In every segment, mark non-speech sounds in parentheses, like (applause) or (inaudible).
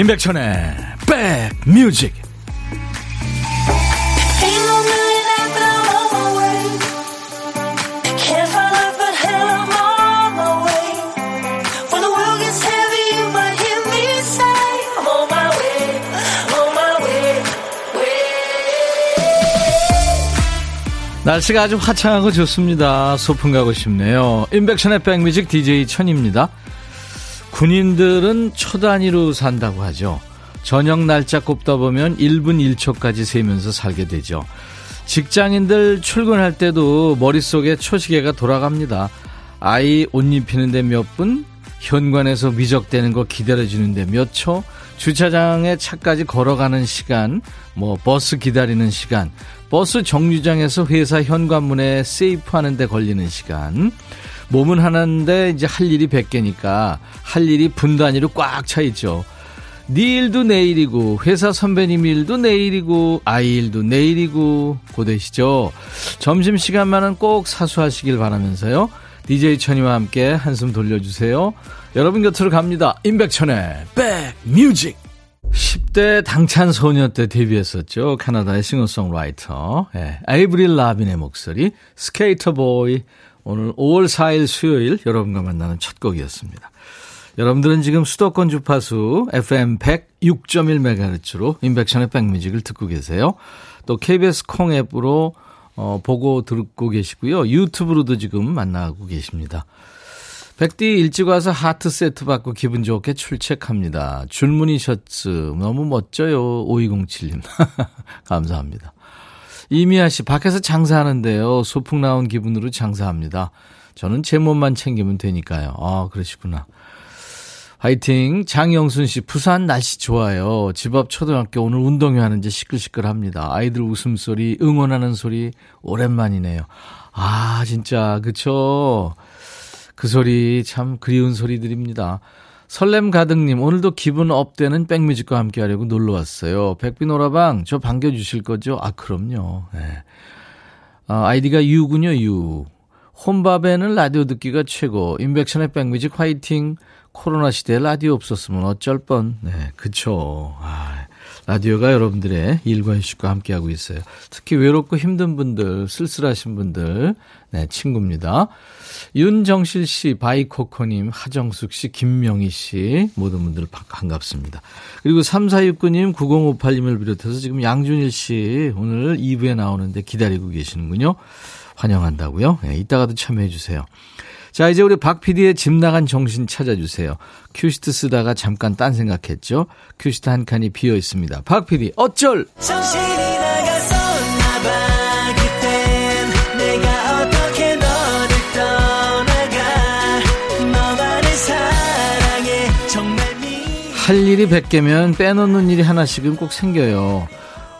임백천의 백뮤직 날씨가 아주 화창하고 좋습니다. 소풍 가고 싶네요. 임백천의 백뮤직 DJ 천입니다. 군인들은 초 단위로 산다고 하죠. 저녁 날짜 꼽다 보면 1분 1초까지 세면서 살게 되죠. 직장인들 출근할 때도 머릿속에 초시계가 돌아갑니다. 아이 옷 입히는데 몇 분, 현관에서 미적대는 거 기다려주는데 몇 초, 주차장에 차까지 걸어가는 시간, 뭐 버스 기다리는 시간, 버스 정류장에서 회사 현관문에 세이프하는데 걸리는 시간, 몸은 하나인데 이제 할 일이 100개니까 할 일이 분 단위로 꽉 차 있죠. 네 일도 내 일이고 회사 선배님 일도 내 일이고 아이 일도 내 일이고 고되시죠. 점심시간만은 꼭 사수하시길 바라면서요. DJ 천이와 함께 한숨 돌려주세요. 여러분 곁으로 갑니다. 임백천의 백뮤직 10대 당찬 소녀 때 데뷔했었죠. 캐나다의 싱어송라이터 예, 에이브릴 라빈의 목소리 Sk8er Boi 오늘 5월 4일 수요일 여러분과 만나는 첫 곡이었습니다. 여러분들은 지금 수도권 주파수 FM 106.1MHz로 인백션의 백뮤직을 듣고 계세요. 또 KBS 콩 앱으로 어, 보고 듣고 계시고요. 유튜브로도 지금 만나고 계십니다. 백디 일찍 와서 하트 세트 받고 기분 좋게 출첵합니다. 줄무늬 셔츠 너무 멋져요. 5207님. (laughs) 감사합니다. 이미아 씨, 밖에서 장사하는데요. 소풍 나온 기분으로 장사합니다. 저는 제 몸만 챙기면 되니까요. 아, 그러시구나. 화이팅. 장영순 씨, 부산 날씨 좋아요. 집 앞 초등학교 오늘 운동회 하는지 시끌시끌합니다. 아이들 웃음소리, 응원하는 소리, 오랜만이네요. 아, 진짜, 그쵸. 그 소리 참 그리운 소리들입니다. 설렘 가득님, 오늘도 기분 업되는 백뮤직과 함께 하려고 놀러 왔어요. 백비노라방, 저 반겨주실 거죠? 아, 그럼요. 네. 아, 아이디가 유군요, 유. 혼밥에는 라디오 듣기가 최고. 임백천의 백뮤직 화이팅. 코로나 시대에 라디오 없었으면 어쩔 뻔. 네, 그쵸. 아, 라디오가 여러분들의 일과 휴식과 함께하고 있어요. 특히 외롭고 힘든 분들, 쓸쓸하신 분들, 네, 친구입니다. 윤정실 씨, 바이코코님, 하정숙 씨, 김명희 씨, 모든 분들 반갑습니다. 그리고 3469님, 9058님을 비롯해서 지금 양준일 씨, 오늘 2부에 나오는데 기다리고 계시는군요. 환영한다고요. 네, 이따가도 참여해 주세요. 자, 이제 우리 박 PD의 집 나간 정신 찾아주세요. 큐시트 쓰다가 잠깐 딴 생각했죠. 큐시트 한 칸이 비어 있습니다. 박 PD, 어쩔! 정신 할 일이 100개면 빼놓는 일이 하나씩은 꼭 생겨요.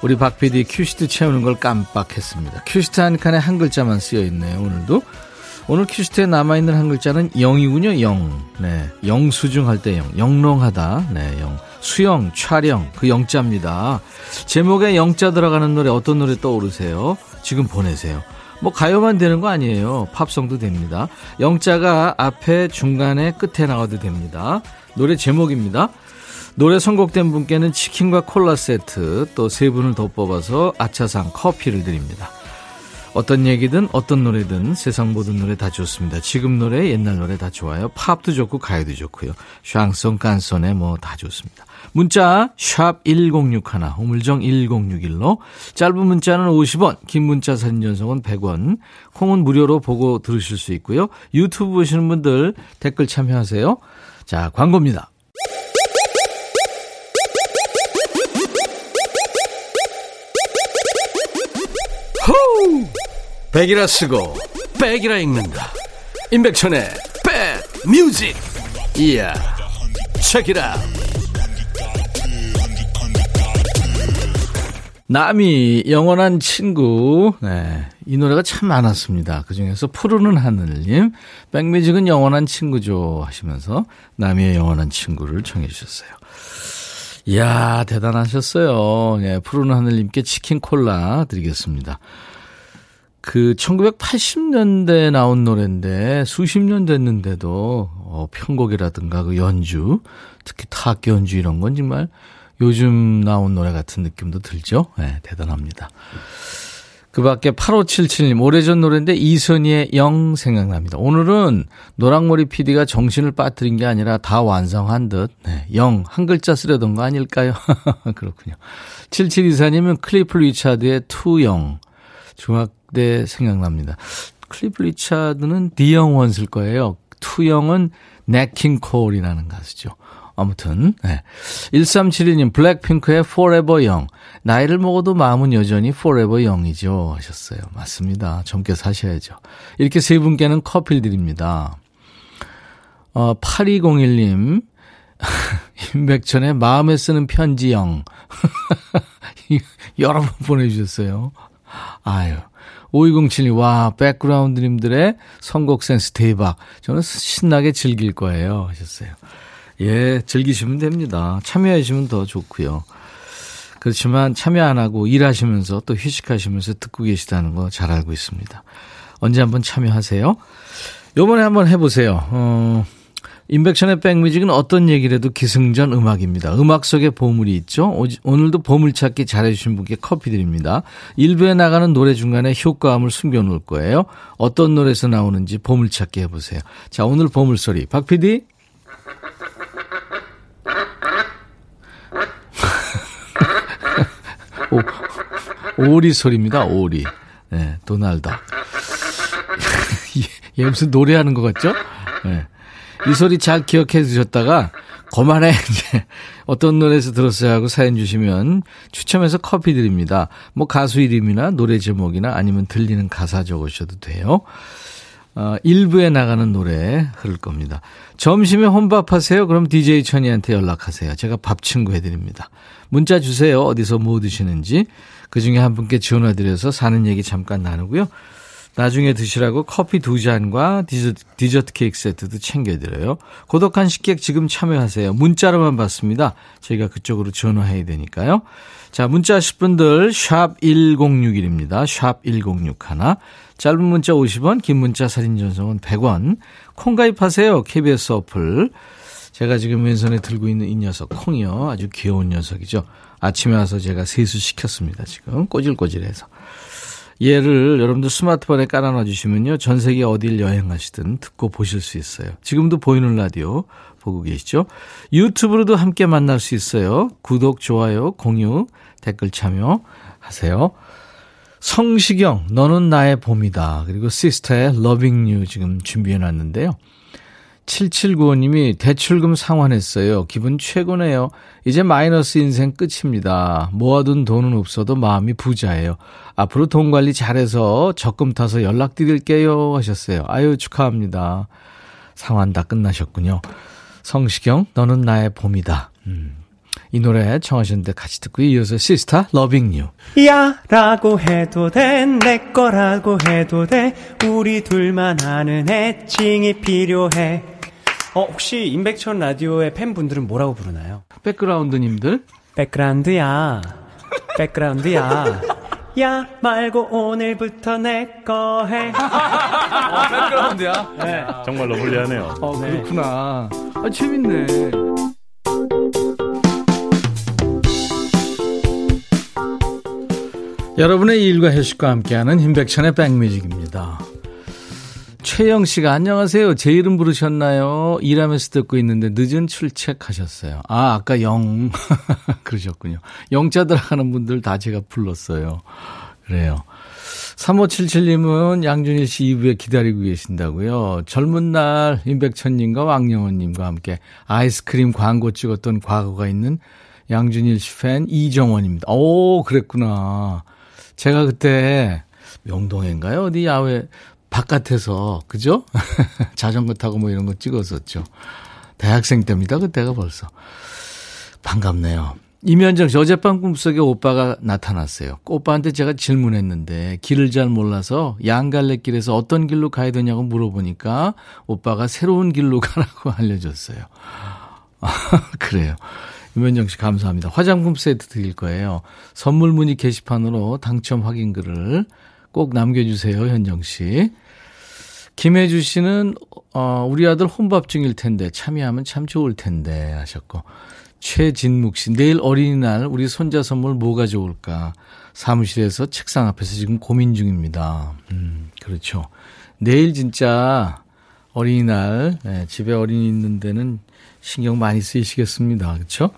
우리 박 PD 큐시트 채우는 걸 깜빡했습니다. 큐시트 한 칸에 한 글자만 쓰여 있네요, 오늘도. 오늘 큐시트에 남아있는 한 글자는 영이군요, 영. 네. 영수증 할 때 영. 영롱하다. 네, 영. 수영, 촬영, 그 영자입니다. 제목에 영자 들어가는 노래 어떤 노래 떠오르세요? 지금 보내세요. 뭐 가요만 되는 거 아니에요. 팝송도 됩니다. 영자가 앞에, 중간에, 끝에 나와도 됩니다. 노래 제목입니다. 노래 선곡된 분께는 치킨과 콜라 세트 또 세 분을 더 뽑아서 아차상 커피를 드립니다. 어떤 얘기든 어떤 노래든 세상 모든 노래 다 좋습니다. 지금 노래 옛날 노래 다 좋아요. 팝도 좋고 가요도 좋고요. 샹송 깐손에 뭐 다 좋습니다. 문자 샵 1061, 우물정 1061로 짧은 문자는 50원, 긴 문자 사진 전송은 100원, 콩은 무료로 보고 들으실 수 있고요. 유튜브 보시는 분들 댓글 참여하세요. 자, 광고입니다. 백이라 쓰고 백이라 읽는다. 임백천의 백 뮤직. 이야. 책이라. 남이 영원한 친구. 네. 이 노래가 참 많았습니다. 그 중에서 푸르는 하늘님. 백뮤직은 영원한 친구죠. 하시면서 남이의 영원한 친구를 청해 주셨어요. 이야, 대단하셨어요. 예, 푸르는 하늘님께 치킨 콜라 드리겠습니다. 그 1980년대에 나온 노래인데 수십 년 됐는데도 어, 편곡이라든가 그 연주, 특히 타악 연주 이런 건 정말 요즘 나온 노래 같은 느낌도 들죠? 네, 대단합니다. 그 밖에 8577님, 오래전 노래인데 이선희의 영 생각납니다. 오늘은 노랑머리 PD가 정신을 빠뜨린 게 아니라 다 완성한 듯, 네, 영, 한 글자 쓰려던 거 아닐까요? (laughs) 그렇군요. 7724님은 클리프 리차드의 투영, 중학대 생각납니다. 클리프 리차드는 The Young Ones일 거예요. Too Young은 냇 킹 콜이라는 가수죠. 아무튼 네. 1372님 블랙핑크의 Forever Young 나이를 먹어도 마음은 여전히 Forever Young이죠 하셨어요. 맞습니다. 젊게 사셔야죠. 이렇게 세 분께는 커피를 드립니다. 어, 8201님 (laughs) 임백천의 마음에 쓰는 편지영 (laughs) 여러 번 보내주셨어요. 아유 5207님, 와, 백그라운드님들의 선곡 센스 대박. 저는 신나게 즐길 거예요. 하셨어요. 예, 즐기시면 됩니다. 참여하시면 더 좋고요. 그렇지만 참여 안 하고 일하시면서 또 휴식하시면서 듣고 계시다는 거 잘 알고 있습니다. 언제 한번 참여하세요. 요번에 한번 해보세요. 어, 인백션의 백뮤직은 어떤 얘기를 해도 기승전 음악입니다. 음악 속에 보물이 있죠. 오늘도 보물찾기 잘해주신 분께 커피 드립니다. 일부에 나가는 노래 중간에 효과음을 숨겨놓을 거예요. 어떤 노래에서 나오는지 보물찾기 해보세요. 자, 오늘 보물소리. 박 PD? (laughs) 오, 오리 소리입니다. 오리. 네, 도날드. 얘 무슨 노래하는 것 같죠? 네. 이 소리 잘 기억해 두셨다가 그만해 이제 어떤 노래에서 들었어요 하고 사연 주시면 추첨해서 커피 드립니다. 뭐 가수 이름이나 노래 제목이나 아니면 들리는 가사 적으셔도 돼요. 어, 일부에 나가는 노래 흐를 겁니다. 점심에 혼밥하세요? 그럼 DJ 천이한테 연락하세요. 제가 밥 친구 해드립니다. 문자 주세요. 어디서 뭐 드시는지. 그 중에 한 분께 전화드려서 사는 얘기 잠깐 나누고요. 나중에 드시라고 커피 두 잔과 디저트, 디저트 케이크 세트도 챙겨드려요. 고독한 식객 지금 참여하세요. 문자로만 받습니다. 저희가 그쪽으로 전화해야 되니까요. 자, 문자 하실 분들 샵 1061입니다. 샵 1061. 짧은 문자 50원, 긴 문자 사진 전송은 100원. 콩 가입하세요. KBS 어플. 제가 지금 왼손에 들고 있는 이 녀석 콩이요. 아주 귀여운 녀석이죠. 아침에 와서 제가 세수시켰습니다. 지금 꼬질꼬질해서. 얘를 여러분들 스마트폰에 깔아놔 주시면요. 전 세계 어딜 여행하시든 듣고 보실 수 있어요. 지금도 보이는 라디오 보고 계시죠? 유튜브로도 함께 만날 수 있어요. 구독, 좋아요, 공유, 댓글 참여 하세요. 성시경, 너는 나의 봄이다. 그리고 시스터의 Loving You 지금 준비해 놨는데요. 7795님이 대출금 상환했어요. 기분 최고네요. 이제 마이너스 인생 끝입니다. 모아둔 돈은 없어도 마음이 부자예요. 앞으로 돈 관리 잘해서 적금 타서 연락드릴게요. 하셨어요. 아유, 축하합니다. 상환 다 끝나셨군요. 성시경, 너는 나의 봄이다. 음. 이 노래 청하셨는데 같이 듣고 이어서 시스타 Loving U. 야 라고 해도 돼 내 거라고 해도 돼 우리 둘만 아는 애칭이 필요해 어, 혹시 임백천 라디오의 팬분들은 뭐라고 부르나요? 백그라운드님들? 백그라운드야. 백그라운드야. 야 말고 오늘부터 내 거 해. (laughs) 어, 백그라운드야? 네. 정말로 불리하네요. 어, 그렇구나. 아, 재밌네. 여러분의 일과 휴식과 함께하는 임백천의 백뮤직입니다. 최영 씨가 안녕하세요. 제 이름 부르셨나요? 일하면서 듣고 있는데 늦은 출첵하셨어요. 아, 아까 영 (laughs) 그러셨군요. 영자 들어가는 분들 다 제가 불렀어요. 그래요. 3577님은 양준일 씨 2부에 기다리고 계신다고요. 젊은 날 임백천님과 왕영원님과 함께 아이스크림 광고 찍었던 과거가 있는 양준일 씨 팬 이정원입니다. 오, 그랬구나. 제가 그때 명동인가요? 어디 야외 바깥에서 그죠? (laughs) 자전거 타고 뭐 이런 거 찍었었죠. 대학생 때입니다. 그때가 벌써. 반갑네요. 이면정 씨 어젯밤 꿈속에 오빠가 나타났어요. 오빠한테 제가 질문했는데 길을 잘 몰라서 양갈래길에서 어떤 길로 가야 되냐고 물어보니까 오빠가 새로운 길로 (laughs) 가라고 알려줬어요. (laughs) 그래요. 이면정 씨 감사합니다. 화장품 세트 드릴 거예요. 선물 문의 게시판으로 당첨 확인글을 꼭 남겨주세요, 현정 씨. 김혜주 씨는, 어, 우리 아들 혼밥 중일 텐데, 참여하면 참 좋을 텐데, 하셨고. 최진묵 씨, 내일 어린이날 우리 손자 선물 뭐가 좋을까? 사무실에서 책상 앞에서 지금 고민 중입니다. 음, 그렇죠. 내일 진짜 어린이날, 네, 집에 어린이 있는 데는 신경 많이 쓰이시겠습니다. 그렇죠?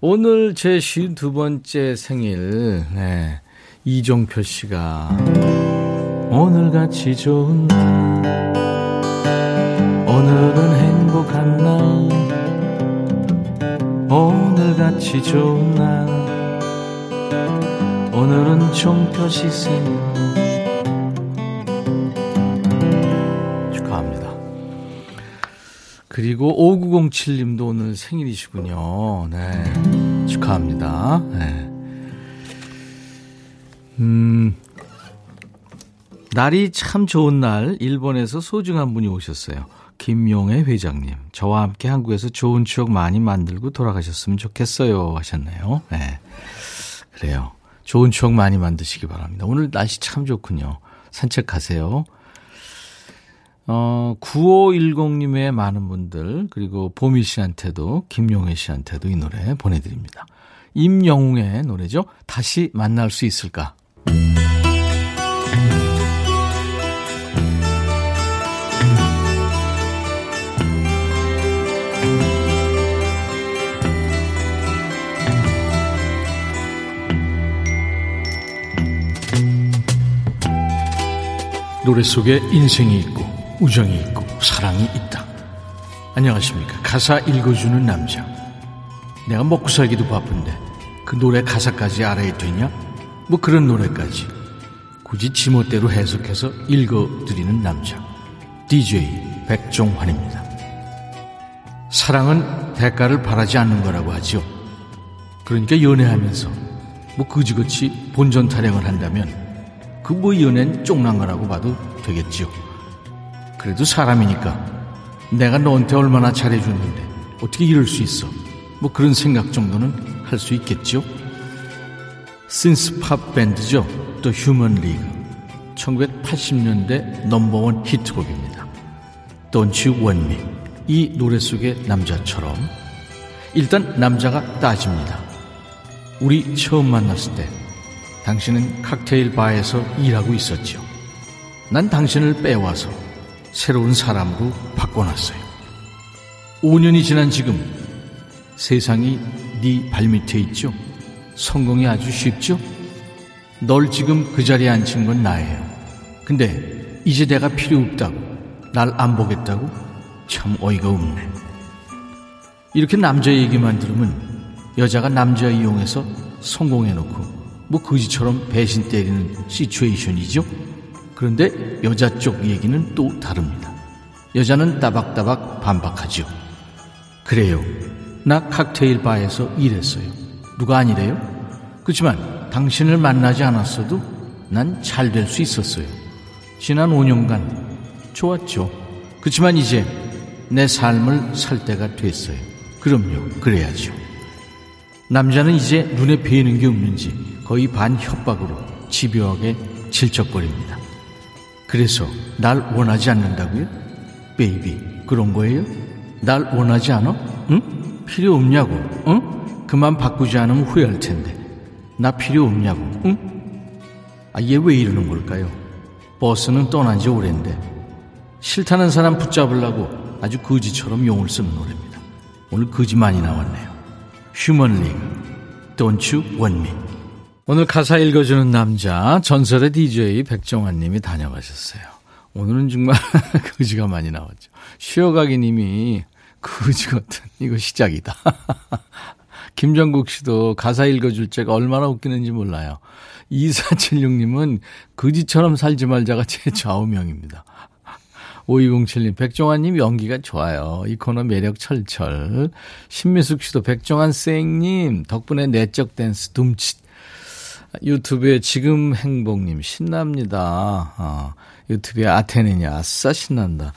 오늘 제 52번째 생일, 네, 이종표 씨가 오늘같이 좋은 날 오늘은 행복한 날 오늘같이 좋은 날 오늘은 종표 씨 생일 축하합니다. 그리고 5907님도 오늘 생일이시군요. 네. 축하합니다. 네. 음, 날이 참 좋은 날, 일본에서 소중한 분이 오셨어요. 김용애 회장님. 저와 함께 한국에서 좋은 추억 많이 만들고 돌아가셨으면 좋겠어요. 하셨네요. 네. 그래요. 좋은 추억 많이 만드시기 바랍니다. 오늘 날씨 참 좋군요. 산책하세요. 어, 9510님의 많은 분들, 그리고 보미 씨한테도, 김용혜 씨한테도 이 노래 보내드립니다. 임영웅의 노래죠. 다시 만날 수 있을까? 노래 속에 인생이 있고 우정이 있고 사랑이 있다. 안녕하십니까. 가사 읽어주는 남자. 내가 먹고 살기도 바쁜데 그 노래 가사까지 알아야 되냐? 뭐 그런 노래까지 굳이 지멋대로 해석해서 읽어드리는 남자 DJ 백종환입니다. 사랑은 대가를 바라지 않는 거라고 하죠. 그러니까 연애하면서 뭐 그지같이 본전 타령을 한다면 그 뭐 연애는 쪽난 거라고 봐도 되겠죠. 그래도 사람이니까 내가 너한테 얼마나 잘해줬는데 어떻게 이럴 수 있어. 뭐 그런 생각 정도는 할 수 있겠죠. 신스팝 밴드죠. 또 휴먼 리그. 1980년대 넘버원 히트곡입니다. Don't You Want Me. 이 노래 속의 남자처럼 일단 남자가 따집니다. 우리 처음 만났을 때 당신은 칵테일 바에서 일하고 있었죠. 난 당신을 빼와서 새로운 사람으로 바꿔놨어요. 5년이 지난 지금 세상이 네 발밑에 있죠. 성공이 아주 쉽죠? 널 지금 그 자리에 앉힌 건 나예요. 근데 이제 내가 필요 없다고, 날 안 보겠다고? 참 어이가 없네. 이렇게 남자 얘기만 들으면 여자가 남자 이용해서 성공해놓고 뭐 거지처럼 배신 때리는 시츄에이션이죠. 그런데 여자 쪽 얘기는 또 다릅니다. 여자는 따박따박 반박하죠. 그래요. 나 칵테일 바에서 일했어요. 누가 아니래요? 그렇지만 당신을 만나지 않았어도 난 잘 될 수 있었어요. 지난 5년간 좋았죠. 그렇지만 이제 내 삶을 살 때가 됐어요. 그럼요. 그래야죠. 남자는 이제 눈에 뵈는 게 없는지 거의 반 협박으로 집요하게 질척거립니다. 그래서 날 원하지 않는다고요? 베이비, 그런 거예요? 날 원하지 않아? 응? 필요 없냐고, 응? 그만 바꾸지 않으면 후회할 텐데. 나 필요 없냐고, 응? 아, 얘 왜 이러는 걸까요? 버스는 떠난 지 오랜데. 싫다는 사람 붙잡으려고 아주 거지처럼 용을 쓰는 노래입니다. 오늘 거지 많이 나왔네요. 휴먼 리그, Don't You Want Me. 오늘 가사 읽어주는 남자, 전설의 DJ 백정환 님이 다녀가셨어요. 오늘은 정말 (laughs) 거지가 많이 나왔죠. 쉬어가기 님이 거지 같은 이거 시작이다. (laughs) 김정국 씨도 가사 읽어줄 제가 얼마나 웃기는지 몰라요. 2476님은 그지처럼 살지 말자가 제 좌우명입니다. 5207님, 백종환님 연기가 좋아요. 이 코너 매력 철철. 신미숙 씨도 백종환 쌩님, 덕분에 내적 댄스 둠칫. 유튜브에 지금 행복님, 신납니다. 어, 유튜브에 아테네냐, 아싸 신난다.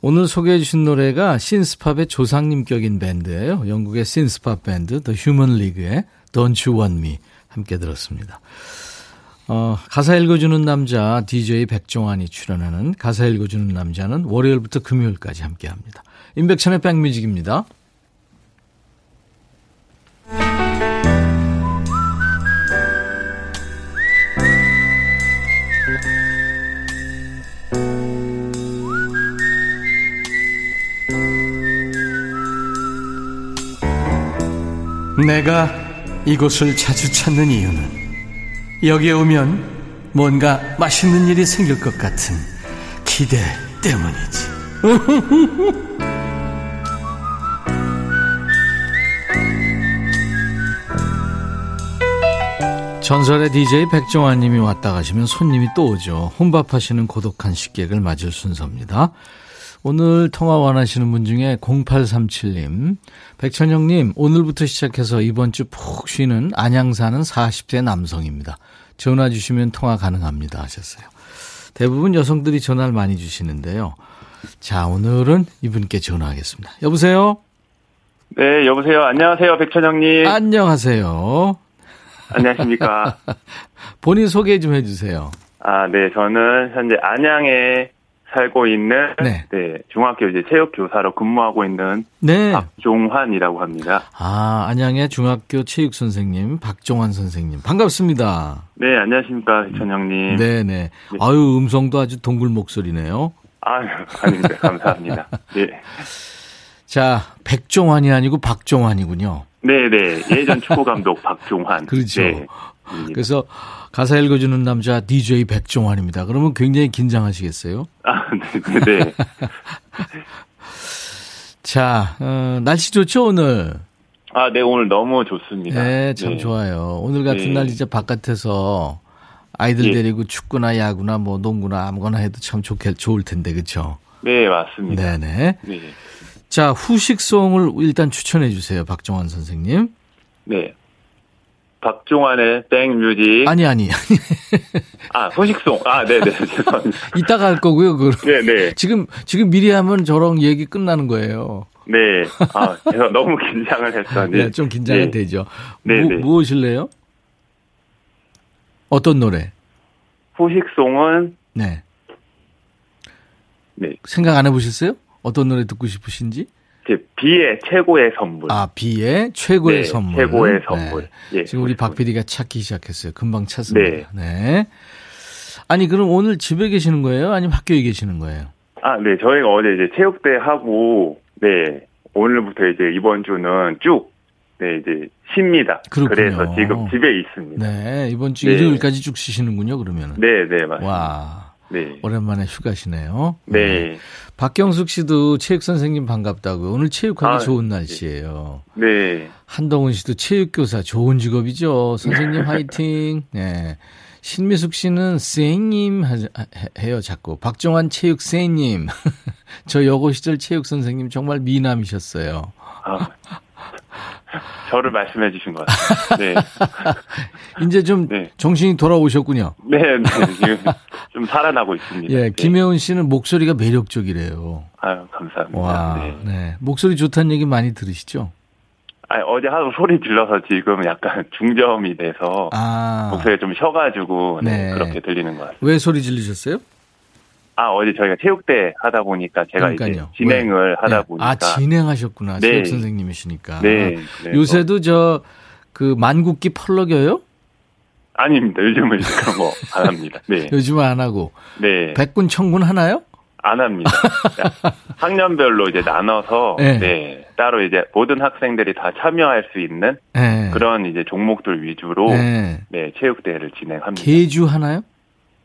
오늘 소개해 주신 노래가 신스팝의 조상님격인 밴드예요. 영국의 신스팝 밴드 The Human League의 Don't You Want Me 함께 들었습니다. 어, 가사 읽어주는 남자 DJ 백종환이 출연하는 가사 읽어주는 남자는 월요일부터 금요일까지 함께합니다. 임백천의 백뮤직입니다. 내가 이곳을 자주 찾는 이유는 여기에 오면 뭔가 맛있는 일이 생길 것 같은 기대 때문이지. (laughs) 전설의 DJ 백종환 님이 왔다 가시면 손님이 또 오죠. 혼밥하시는 고독한 식객을 맞을 순서입니다. 오늘 통화 원하시는 분 중에 0837님, 백천영님, 오늘부터 시작해서 이번 주 푹 쉬는 안양 사는 40대 남성입니다. 전화 주시면 통화 가능합니다. 하셨어요. 대부분 여성들이 전화를 많이 주시는데요. 자, 오늘은 이분께 전화하겠습니다. 여보세요? 네, 여보세요. 안녕하세요, 백천영님. 안녕하세요. 안녕하십니까. (laughs) 본인 소개 좀 해주세요. 아, 네, 저는 현재 안양에 살고 있는 네. 네, 중학교 이제 체육 교사로 근무하고 있는 네. 박종환이라고 합니다. 아, 안양의 중학교 체육 선생님 박종환 선생님 반갑습니다. 네, 안녕하십니까, 백천영님. 네, 네. 아유, 음성도 아주 동굴 목소리네요. 아, 아닙니다. (laughs) 감사합니다. 네. 자, 백종환이 아니고 박종환이군요. 네, 네. 예전 축구 감독 박종환. (laughs) 그렇죠. 네. 그래서 가사 읽어주는 남자 DJ 백종환입니다. 그러면 굉장히 긴장하시겠어요? 아, 네, 네. 네. (laughs) 자, 어, 날씨 좋죠, 오늘? 아, 네, 오늘 너무 좋습니다. 네, 참 좋아요. 오늘 같은 네. 날 진짜 바깥에서 아이들 예. 데리고 축구나 야구나 뭐 농구나 아무거나 해도 참 좋게, 좋을 텐데, 그쵸? 네, 맞습니다. 네네. 네. 자, 후식송을 일단 추천해 주세요, 박종환 선생님. 네. 박종환의 땡뮤직. 아니, 아니. (laughs) 아, 소식송. 아, 네네. 죄송합니다. 이따가 할 거고요, 그걸. 네네. 지금, 지금 미리 하면 저랑 얘기 끝나는 거예요. 네. 아, 제가 너무 긴장을 했어. 네, 네. 좀 긴장이 네. 되죠. 네, 뭐, 네. 무엇일래요? 어떤 노래? 소식송은, 네. 네. 생각 안 해보셨어요? 어떤 노래 듣고 싶으신지? 제 비의 최고의 선물. 아, 비의 최고의 네, 선물. 최고의 선물. 예, 지금 우리 박. PD가 찾기 시작했어요. 금방 찾습니다. 네. 아니, 그럼 오늘 집에 계시는 거예요? 아니면 학교에 계시는 거예요? 아, 네. 저희가 어제 이제 체육대 하고, 네. 오늘부터 이제 이번 주는 쭉, 네, 이제 쉽니다. 그렇군요. 그래서 지금 집에 있습니다. 네. 이번 주 네. 일요일까지 쭉 쉬시는군요, 그러면은. 네, 네, 맞습니다. 와. 네. 오랜만에 휴가시네요. 네. 박경숙 씨도 체육 선생님 반갑다고요. 오늘 체육하기 아, 좋은 날씨예요. 네. 한동훈 씨도 체육교사 좋은 직업이죠. 선생님 화이팅. 네. 신미숙 씨는 하- 해요 자꾸. 박종환 체육 쌩님. (laughs) 저 여고 시절 체육 선생님 정말 미남이셨어요. 아, (laughs) 저를 말씀해 주신 것 같아요. 네. (laughs) 이제 좀 네. 정신이 돌아오셨군요. 네, 네. 지금 좀 살아나고 있습니다. 예, 네. 김혜훈 씨는 목소리가 매력적이래요. 아유, 감사합니다. 와, 네. 네. 목소리 좋다는 얘기 많이 들으시죠? 아니, 어제 하도 소리 질러서 지금 약간 중저음이 돼서 아, 목소리가 좀 쉬어가지고 네, 네. 그렇게 들리는 것 같아요. 왜 소리 질르셨어요? 아, 어제 저희가 체육대 하다 보니까 제가 이제 그러니까요. 진행을 왜? 하다 네. 보니까 아, 진행하셨구나. 네. 체육 선생님이시니까. 네. 네. 요새도 저, 그, 만국기 펄럭여요? 아닙니다. 요즘은 이제 그런 거 안 합니다. 네. (laughs) 요즘은 안 하고. 네. 백군 청군 하나요? 안 합니다. 학년별로 이제 나눠서 네. 네. 따로 이제 모든 학생들이 다 참여할 수 있는 네. 그런 이제 종목들 위주로 네, 네. 체육대회를 진행합니다. 개주 하나요?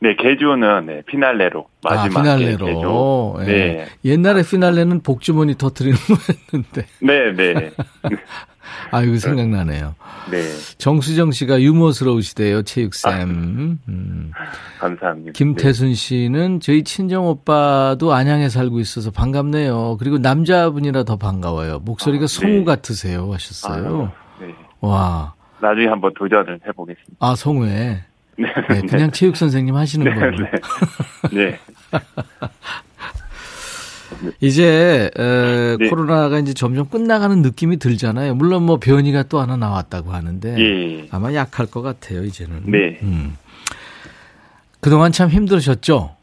네, 개주는 네, 피날레로 마지막 아, 피날레로. 개주. 예. 네. 옛날에 피날레는 복주머니 터트리는 (laughs) 거였는데. 네, 네. (laughs) 아, 이거 생각나네요. 네. 정수정 씨가 유머스러우시대요, 체육쌤. 음. 감사합니다. 김태순 씨는 저희 친정 오빠도 안양에 살고 있어서 반갑네요. 그리고 남자분이라 더 반가워요. 목소리가 아, 성우 네. 같으세요. 네. 하셨어요. 아, 네. 와. 나중에 한번 도전을 해보겠습니다. 아, 성우에. 네, 네, 그냥 체육 선생님 하시는 네, 거예요. 네. 네. (laughs) 이제 에, 네. 코로나가 이제 점점 끝나가는 느낌이 들잖아요. 물론 뭐 변이가 또 하나 나왔다고 하는데 예. 아마 약할 것 같아요. 이제는. 네. 음. 그동안 참 힘들으셨죠?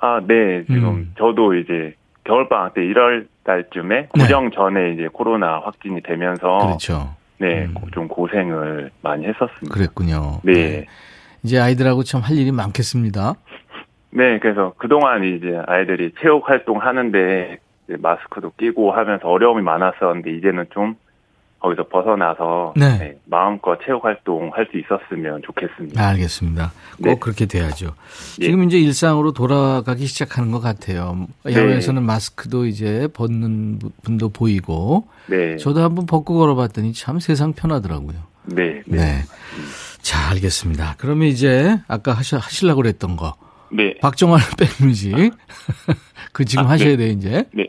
아, 네. 지금 음. 저도 이제 겨울 방학 때 1월 달쯤에 고정 전에 이제 코로나 확진이 되면서 그렇죠. 네, 음. 고- 좀 고생을 많이 했었습니다. 그랬군요. 네. 이제 아이들하고 참 할 일이 많겠습니다. 네, 그래서 그동안 이제 아이들이 체육 활동 하는데 이제 마스크도 끼고 하면서 어려움이 많았었는데 이제는 좀 거기서 벗어나서 네. 네, 마음껏 체육 활동 할 수 있었으면 좋겠습니다. 알겠습니다. 꼭 네. 그렇게 돼야죠. 예. 지금 이제 일상으로 돌아가기 시작하는 것 같아요. 네. 야외에서는 마스크도 이제 벗는 분도 보이고, 네, 저도 한번 벗고 걸어봤더니 참 세상 편하더라고요. 네, 네, 네. 자, 알겠습니다. 그러면 이제 아까 하시, 하시려고 그랬던 거. 네, 박정환 (laughs) 백뮤직. (laughs) 그 지금 아, 하셔야 네. 돼, 이제. 네.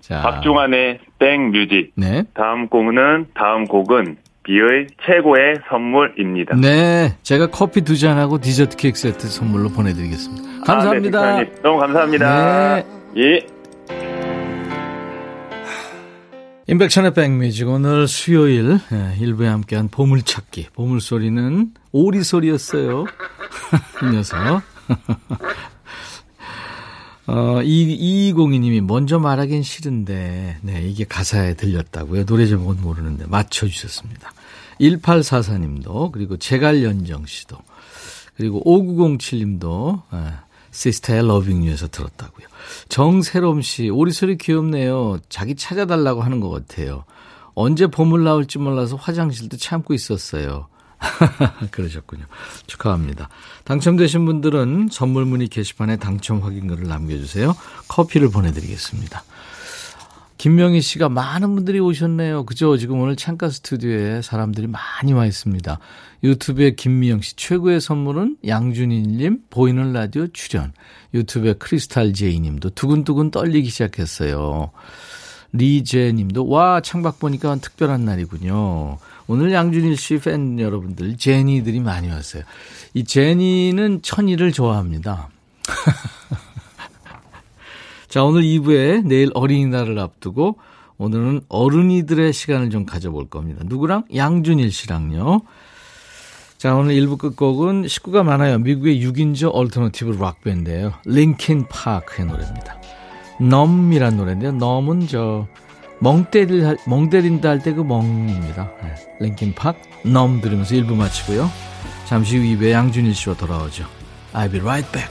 자. 박종환의 백뮤직. 네. 다음 곡은 다음 곡은 비의 최고의 선물입니다. 네. 제가 커피 두 잔하고 디저트 케이크 세트 선물로 보내드리겠습니다. 감사합니다. 아, 네. 너무 감사합니다. 네. 예. 임백천의 백뮤직 오늘 수요일 예, 일부에 함께한 보물찾기. 보물소리는 오리소리였어요. (laughs) 이 녀석. (laughs) 어, 이, 2202님이 먼저 말하긴 싫은데 네 이게 가사에 들렸다고요? 노래 제목은 모르는데 맞춰주셨습니다. 1844님도 그리고 제갈연정씨도 그리고 5907님도 시스타의 러빙유에서 들었다고요. 정세롬 씨, 오리 소리 귀엽네요. 자기 찾아달라고 하는 것 같아요. 언제 봄을 나올지 몰라서 화장실도 참고 있었어요. (laughs) 그러셨군요. 축하합니다. 당첨되신 분들은 선물 문의 게시판에 당첨 확인글을 남겨주세요. 커피를 보내드리겠습니다. 김명희 씨가 많은 분들이 오셨네요. 그죠? 지금 오늘 창가 스튜디오에 사람들이 많이 와 있습니다. 유튜브에 김미영 씨 최고의 선물은 양준희님 보이는 라디오 출연. 유튜브에 크리스탈 제이님도 두근두근 떨리기 시작했어요. 리제님도 와 창밖 보니까 특별한 날이군요. 오늘 양준일 씨 팬 여러분들 제니들이 많이 왔어요. 이 제니는 천이를 좋아합니다. (laughs) 자, 오늘 2부에 내일 어린이날을 앞두고 오늘은 어른이들의 시간을 좀 가져볼 겁니다. 누구랑? 양준일 씨랑요. 자, 오늘 1부 끝곡은 식구가 많아요. 미국의 6인조 alternative 락밴드예요. 링킨 파크의 노래입니다. Numb이란 노래인데요. Numb은 저 멍 때릴 멍 때린다 할 때 그 멍입니다. 네. 링킨 파크 Numb 들으면서 1부 마치고요. 잠시 후 2부에 양준일 씨와 돌아오죠. I'll be right back.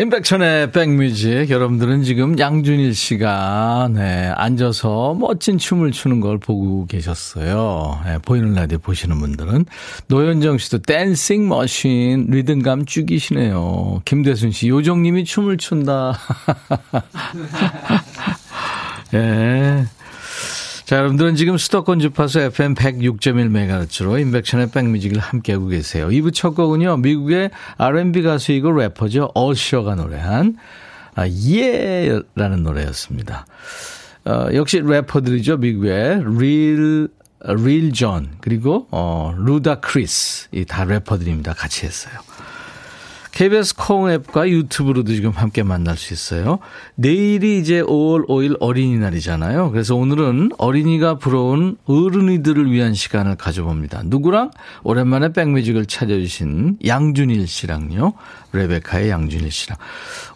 임백천의 백뮤직 여러분들은 지금 양준일 씨가 네, 앉아서 멋진 춤을 추는 걸 보고 계셨어요. 네, 보이는 라디오 보시는 분들은 노현정 씨도 댄싱 머신 리듬감 죽이시네요. 김대순 씨 요정님이 춤을 춘다. (laughs) 예. 자, 여러분들은 지금 수도권 주파수 FM 106.1MHz로 임백천의 백뮤직을 함께하고 계세요. 2부 첫 곡은요, 미국의 R&B 가수이고 래퍼죠. 어셔가 노래한, 아, Yeah! 라는 노래였습니다. 어, 역시 래퍼들이죠. 미국의 릴, 릴 존, 그리고, 어, 루다 크리스. 이 다 래퍼들입니다. 같이 했어요. KBS 콩 앱과 유튜브로도 지금 함께 만날 수 있어요. 내일이 이제 5월 5일 어린이날이잖아요. 그래서 오늘은 어린이가 부러운 어른이들을 위한 시간을 가져봅니다. 누구랑? 오랜만에 백뮤직을 찾아주신 양준일 씨랑요. 레베카의 양준일 씨랑.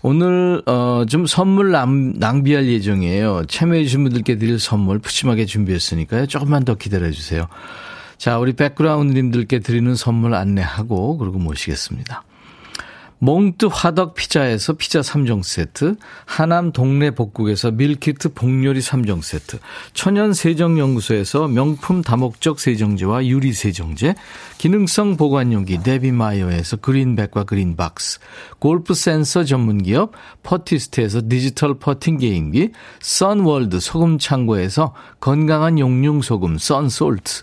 오늘, 어, 좀 선물 낭, 낭비할 예정이에요. 참여해주신 분들께 드릴 선물 푸짐하게 준비했으니까요. 조금만 더 기다려주세요. 자, 우리 백그라운드님들께 드리는 선물 안내하고, 그리고 모시겠습니다. 몽뜨 화덕 피자에서 피자 3종 세트, 하남 동네 복국에서 밀키트 복요리 3종 세트, 천연 세정연구소에서 명품 다목적 세정제와 유리 세정제, 기능성 보관용기 데비마이어에서 그린백과 그린박스, 골프 센서 전문기업 퍼티스트에서 디지털 퍼팅 게임기, 선월드 소금 창고에서 건강한 용융 소금 썬솔트,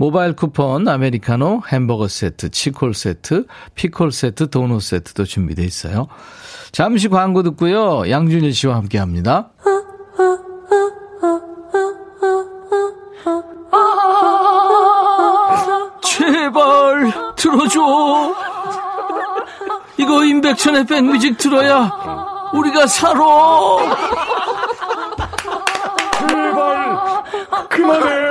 모바일 쿠폰, 아메리카노, 햄버거 세트, 치콜 세트, 피콜 세트, 도넛 세트도 준비되어 있어요. 잠시 광고 듣고요. 양준일 씨와 함께 합니다. 제발 들어줘. 이거 임백천의 백뮤직 들어야 우리가 살아. 제발 그만해.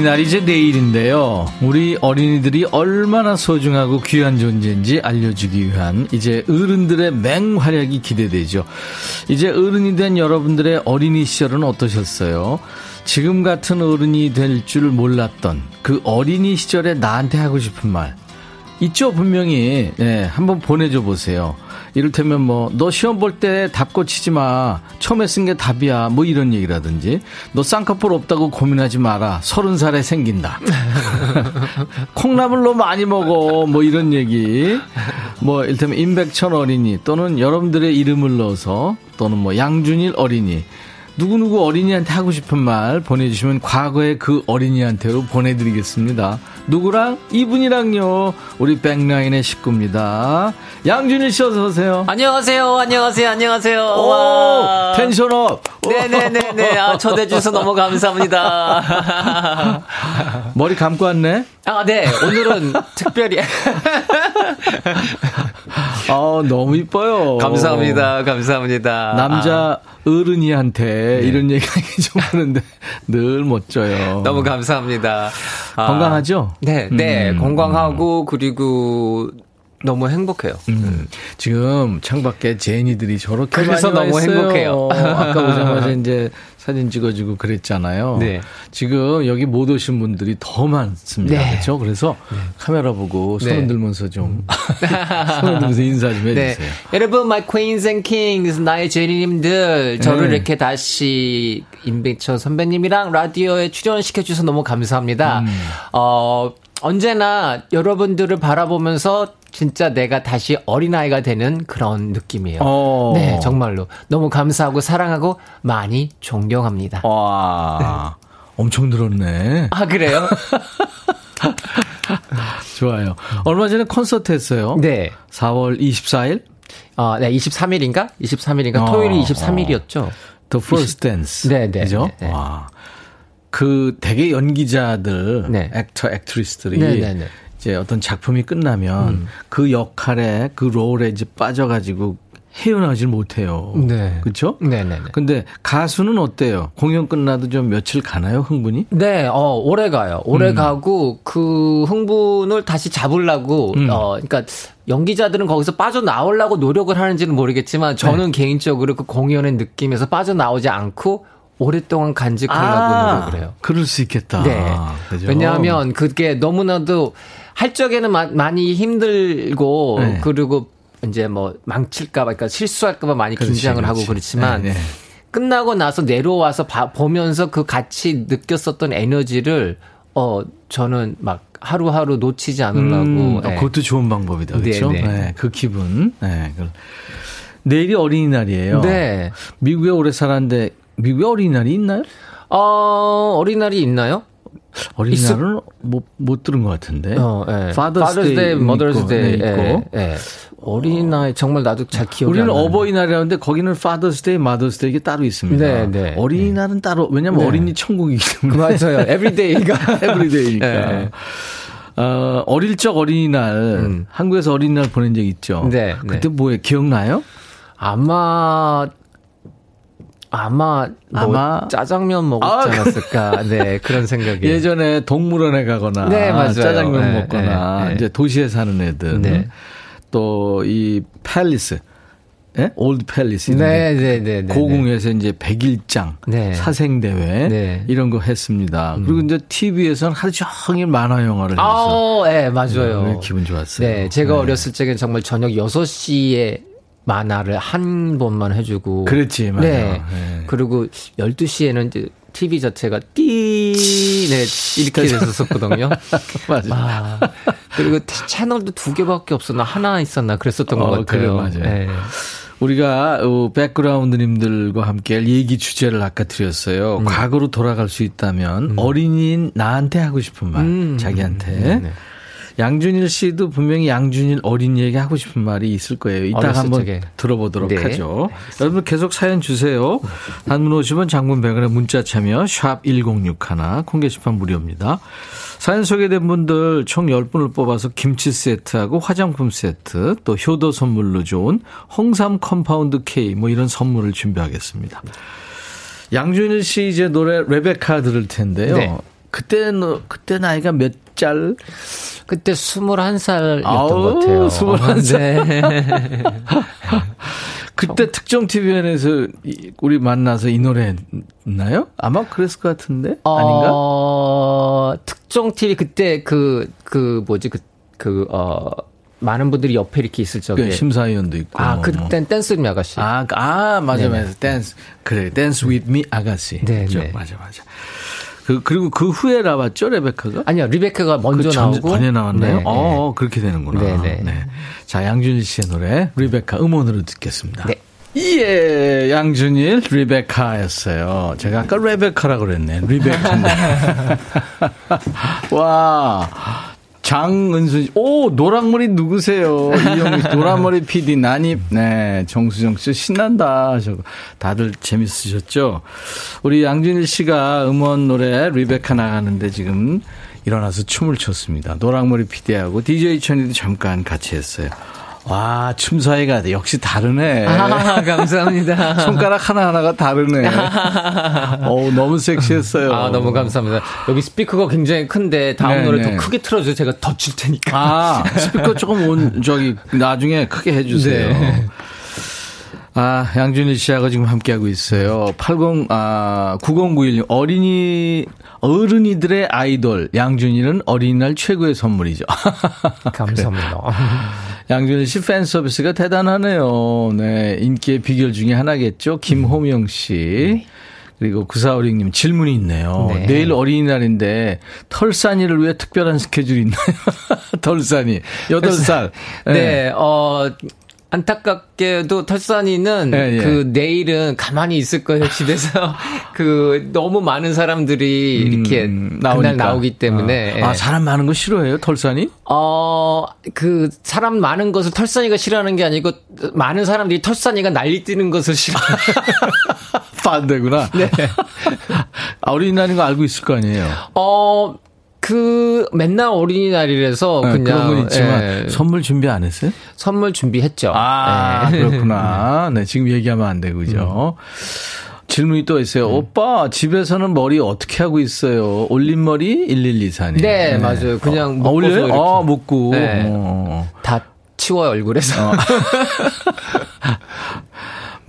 어린이날이 이제 내일인데요. 우리 어린이들이 얼마나 소중하고 귀한 존재인지 알려주기 위한 이제 어른들의 맹활약이 기대되죠. 이제 어른이 된 여러분들의 어린이 시절은 어떠셨어요? 지금 같은 어른이 될 줄 몰랐던 그 어린이 시절에 나한테 하고 싶은 말 있죠 분명히 네, 한번 보내줘 보세요. 이를테면 뭐 너 시험 볼 때 답 고 치지 마. 처음에 쓴 게 답이야. 뭐 이런 얘기라든지. 너 쌍꺼풀 없다고 고민하지 마라. 서른 살에 생긴다. (laughs) 콩나물 너무 많이 먹어. 뭐 이런 얘기. 뭐 이를테면 임백천 어린이 또는 여러분들의 이름을 넣어서 또는 뭐 양준일 어린이. 누구누구 어린이한테 하고 싶은 말 보내주시면 과거의 그 어린이한테로 보내드리겠습니다. 누구랑? 이분이랑요. 우리 백라인의 식구입니다. 양준일 씨 어서 오세요. 안녕하세요. 안녕하세요. 안녕하세요. 오, 와. 텐션업. 네네네네. 아, 초대해 주셔서 너무 감사합니다. (laughs) 머리 감고 왔네? 아, 네. 오늘은 특별히. (laughs) 아, 너무 이뻐요. 감사합니다. 감사합니다. 남자 아. 어른이한테 네. 이런 얘기하기 (laughs) 좀 그런데 늘 멋져요. 너무 감사합니다. 아, 건강하죠? 네, 네. 음. 건강하고 그리고 너무 행복해요. 음. 지금 창밖에 제니들이 저렇게 그래서 너무 행복해요. 아까 오자마자 (laughs) 이제 사진 찍어주고 그랬잖아요. 네. 지금 여기 못 오신 분들이 더 많습니다. 네. 그렇죠? 그래서 네. 카메라 보고 손 네. 흔들면서 좀 (laughs) 손 흔들면서 인사 좀 해주세요. 네. 여러분, my queens and kings, 나의 제리님들 저를 네. 이렇게 다시 임백천 선배님이랑 라디오에 출연시켜 주셔서 너무 감사합니다. 음. 어, 언제나 여러분들을 바라보면서 진짜 내가 다시 어린아이가 되는 그런 느낌이에요. 어. 네, 정말로. 너무 감사하고 사랑하고 많이 존경합니다. 와. 엄청 늘었네. 아, 그래요? (laughs) 좋아요. 얼마 전에 콘서트 했어요. 네. 4월 24일? 아, 네, 23일인가? 23일인가? 어, 토요일이 23일이었죠. 어. The First Dance. 네, 네. 그죠? 네, 네. 와. 그 되게 연기자들, 네. 액터, 액트리스들이 네, 네, 네. 이제 어떤 작품이 끝나면 음. 그 역할에 그 롤에 이제 빠져가지고 헤어나질 못해요. 네. 그렇죠? 네, 네, 네. 근데 가수는 어때요? 공연 끝나도 좀 며칠 가나요, 흥분이? 네, 어, 오래 가요. 오래 음. 가고 그 흥분을 다시 잡으려고 음. 어, 그러니까 연기자들은 거기서 빠져나오려고 노력을 하는지는 모르겠지만 저는 네. 개인적으로 그 공연의 느낌에서 빠져나오지 않고 오랫동안 간직하려고 아, 노력을 해요. 그럴 수 있겠다. 네. 그죠? 왜냐하면 그게 너무나도 할 적에는 마, 많이 힘들고 네. 그리고 이제 뭐 망칠까봐, 그러니까 실수할까봐 많이 그렇지, 긴장을 그렇지. 하고 그렇지만 네, 네. 끝나고 나서 내려와서 봐, 보면서 그 같이 느꼈었던 에너지를 어 저는 막 하루하루 놓치지 않으려고. 음, 네. 그것도 좋은 방법이다. 그렇죠? 네, 네. 그 기분. 네. 내일이 어린이날이에요. 네. 미국에 오래 살았는데 미국에 어린이날이 있나요? 어, 어린이날이 있나요? 어린이날은 못, 못 들은 것 같은데. 어, 예. Father's, Father's Day, Mother's Day 네, 있고. 예, 예. 어린이날 정말 나도 잘 기억이 우리는 어버이날이라는데 거기는 Father's Day, Mother's Day 이게 따로 있습니다. 네, 네. 어린이날은 네. 따로 왜냐면 네. 어린이 천국이기 때문에. 맞아요. Everyday가 (laughs) Everyday니까. 네. 어, 어릴 적 어린이날 음. 한국에서 어린이날 보낸 적 있죠. 네. 그때 네. 뭐에 기억나요? 아마 아마 뭐 아마 짜장면 먹었지 아, 않았을까. (laughs) 네, 그런 생각이. 예전에 동물원에 가거나 네, 맞아요. 짜장면 네, 먹거나 네, 이제 도시에 사는 애들 네. 또 이 palace 예? Old palace. 네, 네, 네, 네. 고궁에서 네. 이제 백일장, 네. 사생 대회, 네. 이런 거 했습니다. 음. 그리고 이제 TV에서는 하루 종일 만화 영화를 했어요. 아, 네, 맞아요. 네, 기분 좋았어요. 네, 제가 네. 어렸을 적엔 정말 저녁 6시에 만화를 한 번만 해주고. 그렇지, 맞아. 네. 네. 그리고 12시에는 이제 TV 자체가 띠, 네, 이렇게 됐었거든요. (laughs) 맞아. 아, 그리고 채널도 두 개밖에 없었나, 하나 있었나, 그랬었던 어, 것 같아요. 그래, 맞아요. 네. 우리가 어, 백그라운드님들과 함께 얘기 주제를 아까 드렸어요. 음. 과거로 돌아갈 수 있다면 음. 어린이인 나한테 하고 싶은 말, 음. 자기한테. 네, 네. 양준일 씨도 분명히 양준일 어린이에게 하고 싶은 말이 있을 거예요. 이따 한번 적에. 들어보도록 네. 하죠. 여러분 계속 사연 주세요. 단문 50원 장문 100원의 문자 참여 샵 1061, 콩 게시판 무료입니다. 사연 소개된 분들 총 10분을 뽑아서 김치 세트하고 화장품 세트 또 효도 선물로 좋은 홍삼 compound K 뭐 이런 선물을 준비하겠습니다. 양준일 씨 이제 노래 레베카 들을 텐데요. 네. 그때는 그때 나이가 몇 살? 그때 21살이었던 것 같아요. 21살. 네. (laughs) 그때 특정 TVN에서 우리 만나서 이 노래 했나요? 아마 그랬을 것 같은데 아닌가? 어, 특정 TV 그때 그그 그 뭐지 그그 어. 많은 분들이 옆에 이렇게 있을 적에 그 심사위원도 있고 아 그땐 Dance me 아가씨 아, 아 맞아 맞아 댄스 그래 Dance with me 아가씨 네, 네. 맞아 맞아 그, 그리고 그 후에 나왔죠, 레베카가? 아니요, 리베카가 먼저 그 나오고. 전에 나왔나요? 네, 어, 네. 그렇게 되는구나. 네, 네. 네. 자, 양준일 씨의 노래, 리베카 음원으로 듣겠습니다. 네. 예, 양준일, 리베카였어요. 제가 아까 레베카라고 그랬네. 리베카. (laughs) 와, 장은순 씨, 오, 노랑머리 누구세요? 이영미 씨, (laughs) 노랑머리 PD, 난입, 네, 정수정 씨, 신난다. 저 다들 재밌으셨죠? 우리 양준일 씨가 음원 노래 리베카 나가는데 지금 일어나서 춤을 췄습니다. 노랑머리 PD하고 DJ 천이도 잠깐 같이 했어요. 와, 춤사위가 역시 다르네. 아, (laughs) 감사합니다. 손가락 하나하나가 다르네. (laughs) 어우, 너무 섹시했어요. 아, 너무 감사합니다. 여기 스피커가 굉장히 큰데 다음 네네. 노래 더 네. 크게 틀어주세요. 제가 더줄 테니까. 아, 스피커 조금 온, 저기, 나중에 크게 해주세요. 네. 아, 양준일 씨하고 지금 함께하고 있어요. 80, 아, 9091님, 어린이, 어른이들의 아이돌, 양준일은 어린이날 최고의 선물이죠. (laughs) 감사합니다. 양준일 씨 팬 서비스가 대단하네요. 네. 인기의 비결 중에 하나겠죠. 김호명 씨. 그리고 구사오링님 질문이 있네요. 네. 내일 어린이날인데 털산이를 위해 특별한 스케줄이 있나요? (laughs) 털산이 8살. 네. 네. 어 안타깝게도 털산이는 예, 예. 그 내일은 가만히 있을 거예요 (laughs) 집에서 (laughs) 그 너무 많은 사람들이 이렇게 음, 그날 나오기 때문에 아, 예. 아, 사람 많은 거 싫어해요 털산이? 어그 사람 많은 것을 털산이가 싫어하는 게 아니고 많은 사람들이 털산이가 난리 뛰는 것을 싫어. (laughs) 반대구나. 네. 아, 어린이날인 거 알고 있을 거 아니에요? 어 그 맨날 어린이날이라서 네, 그냥 그런 건 있지만 예. 선물 준비 안 했어요? 선물 준비했죠. 아 예. 그렇구나. (laughs) 네 지금 얘기하면 안 되고 그죠. 음. 질문이 또 있어요. 음. 오빠 집에서는 머리 어떻게 하고 있어요? 올린 머리 1124님. 네, 네. 맞아요. 그냥 어, 올려요? 아, 묶고. 네. 어. 다 치워요 얼굴에서. 어. (laughs)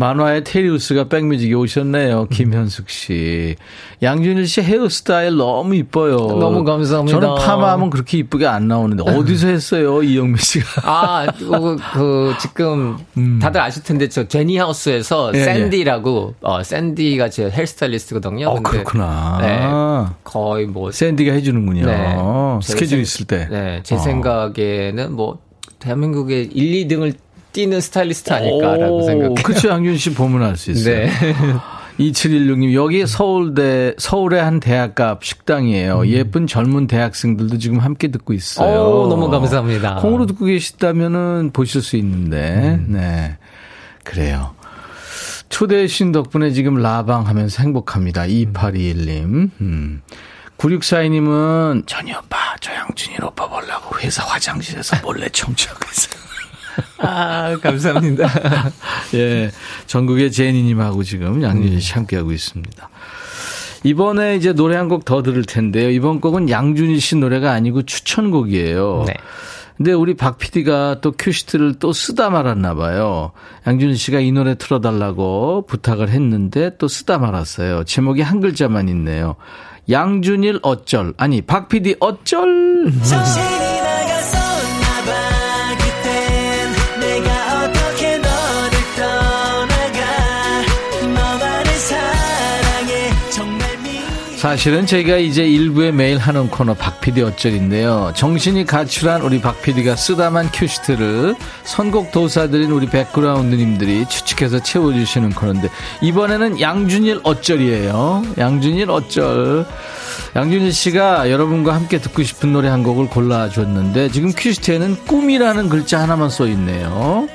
만화의 테리우스가 백뮤직에 오셨네요. 김현숙 씨. 양준일 씨 헤어스타일 너무 이뻐요. 너무 감사합니다. 저는 파마하면 그렇게 이쁘게 안 나오는데 어디서 (laughs) 했어요, 이영미 씨가? 아, 그, 그 지금 음. 다들 아실 텐데 저 제니 하우스에서 예, 샌디라고 예. 어 샌디가 제 헤어스타일리스트거든요. 어, 그렇구나. 네, 거의 뭐 샌디가 해 주는군요. 네, 스케줄 있을 때. 네, 제 어. 생각에는 뭐 대한민국의 1, 2등을 뛰는 스타일리스트 아닐까라고 생각해요. 그렇죠. 양준 씨 보면 알 수 있어요. 네. (laughs) 2716님, 여기 서울대, 서울의 한 대학가 앞 식당이에요. 음. 예쁜 젊은 대학생들도 지금 함께 듣고 있어요. 오, 너무 감사합니다. 콩으로 듣고 계시다면은 보실 수 있는데, 음. 네. 그래요. 초대해 주신 덕분에 지금 라방 하면서 행복합니다. 2821님. 음. 9642님은, 전희 오빠, 저 양준이 오빠 보려고 회사 화장실에서 몰래 (laughs) 청취하고 있어요. 아, 감사합니다. (laughs) 예. 전국의 제니님하고 지금 양준희 씨 함께하고 있습니다. 이번에 이제 노래 한 곡 더 들을 텐데요. 이번 곡은 양준희 씨 노래가 아니고 추천곡이에요. 네. 근데 우리 박 PD가 또 큐시트를 또 쓰다 말았나 봐요. 양준희 씨가 이 노래 틀어달라고 부탁을 했는데 또 쓰다 말았어요. 제목이 한 글자만 있네요. 양준일 어쩔. 아니, 박 PD 어쩔. 사실은 저희가 이제 일부에 매일 하는 코너 박피디 어쩔인데요. 정신이 가출한 우리 박피디가 쓰다만 큐시트를 선곡 도사들인 우리 백그라운드님들이 추측해서 채워주시는 코너인데 이번에는 양준일 어쩔이에요. 양준일 어쩔. 양준일 씨가 여러분과 함께 듣고 싶은 노래 한 곡을 골라줬는데 지금 큐시트에는 꿈이라는 글자 하나만 써 있네요.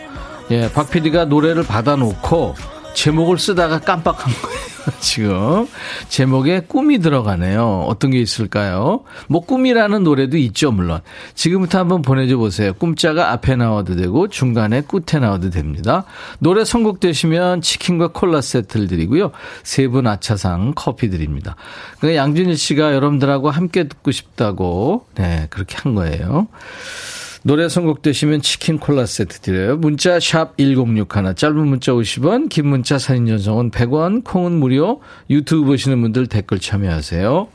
예, 박피디가 노래를 받아놓고 제목을 쓰다가 깜빡한 거예요. (laughs) 지금 제목에 꿈이 들어가네요. 어떤 게 있을까요? 뭐 꿈이라는 노래도 있죠, 물론. 지금부터 한번 보내줘 보세요. 꿈자가 앞에 나와도 되고 중간에 끝에 나와도 됩니다. 노래 선곡되시면 치킨과 콜라 세트를 드리고요. 세 분 아차상 커피 드립니다. 그 양준일 씨가 여러분들하고 함께 듣고 싶다고 네 그렇게 한 거예요. 노래 선곡되시면 치킨 콜라 세트 드려요. 문자 샵 1061, 짧은 문자 50원, 긴 문자 사진 전송은 100원, 콩은 무료, 유튜브 보시는 분들 댓글 참여하세요.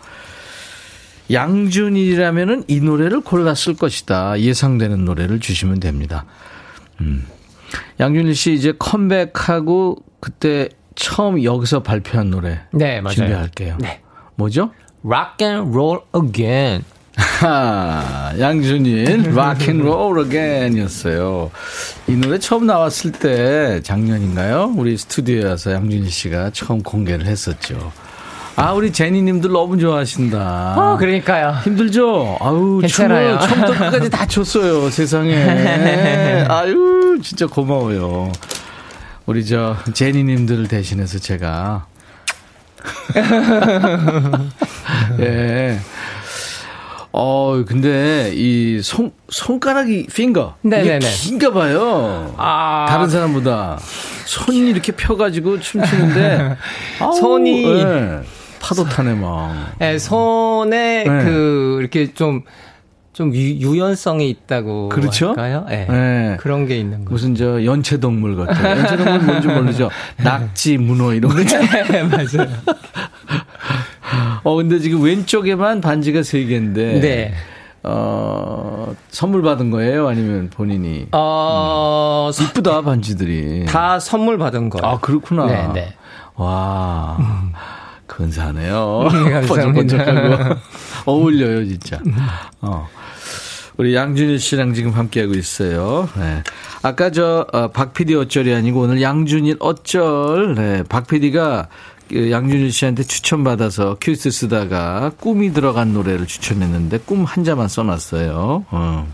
양준일이라면은 이 노래를 골랐을 것이다. 예상되는 노래를 주시면 됩니다. 음. 양준일 씨 이제 컴백하고 그때 처음 여기서 발표한 노래 네, 맞아요. 준비할게요. 네. 뭐죠? Rock and Roll Again. 하, 양준인 락앤롤 어게인이었어요. 이 노래 처음 나왔을 때 작년인가요? 우리 스튜디오에 와서 양준일 씨가 처음 공개를 했었죠. 아, 우리 제니님들 너무 좋아하신다. 어, 그러니까요. 힘들죠? 아유, 괜찮아요. 처음부터 끝까지 다 줬어요, (laughs) 세상에. 아유, 진짜 고마워요. 우리 저, 제니님들을 대신해서 제가. (laughs) (laughs) 예. 어, 근데 이 손, 손가락이 핑거. 네네네. 긴가 봐요. 아. 다른 사람보다. 손이 이렇게 펴가지고 춤추는데. (laughs) 손이. 네. 파도 타네, 막. 네, 손에 네. 그, 이렇게 좀, 좀 유, 연성이 있다고 그렇죠? 할까요? 네. 네. 그런 게 있는 거. 무슨 저 연체 동물 같아요. 연체 동물 뭔지 모르죠. (laughs) 낙지, 문어 이런 거. 네, 맞아요. (laughs) (laughs) 어, 근데 지금 왼쪽에만 반지가 세 개인데. 네. 어, 선물 받은 거예요? 아니면 본인이? 어, 음. 이쁘다, 반지들이. 다 선물 받은 거. 아, 그렇구나. 네, 네. 와. 음. 근사하네요. (laughs) 네, 번쩍번쩍하고. 어울려요, 진짜. 어. 우리 양준일 씨랑 지금 함께하고 있어요. 네. 아까 저, 어, 박 PD 어쩔이 아니고 오늘 양준일 어쩔. 네. 박 PD가 그 양준일 씨한테 추천받아서 큐시트 쓰다가 꿈이 들어간 노래를 추천했는데 꿈 한자만 써놨어요. 어.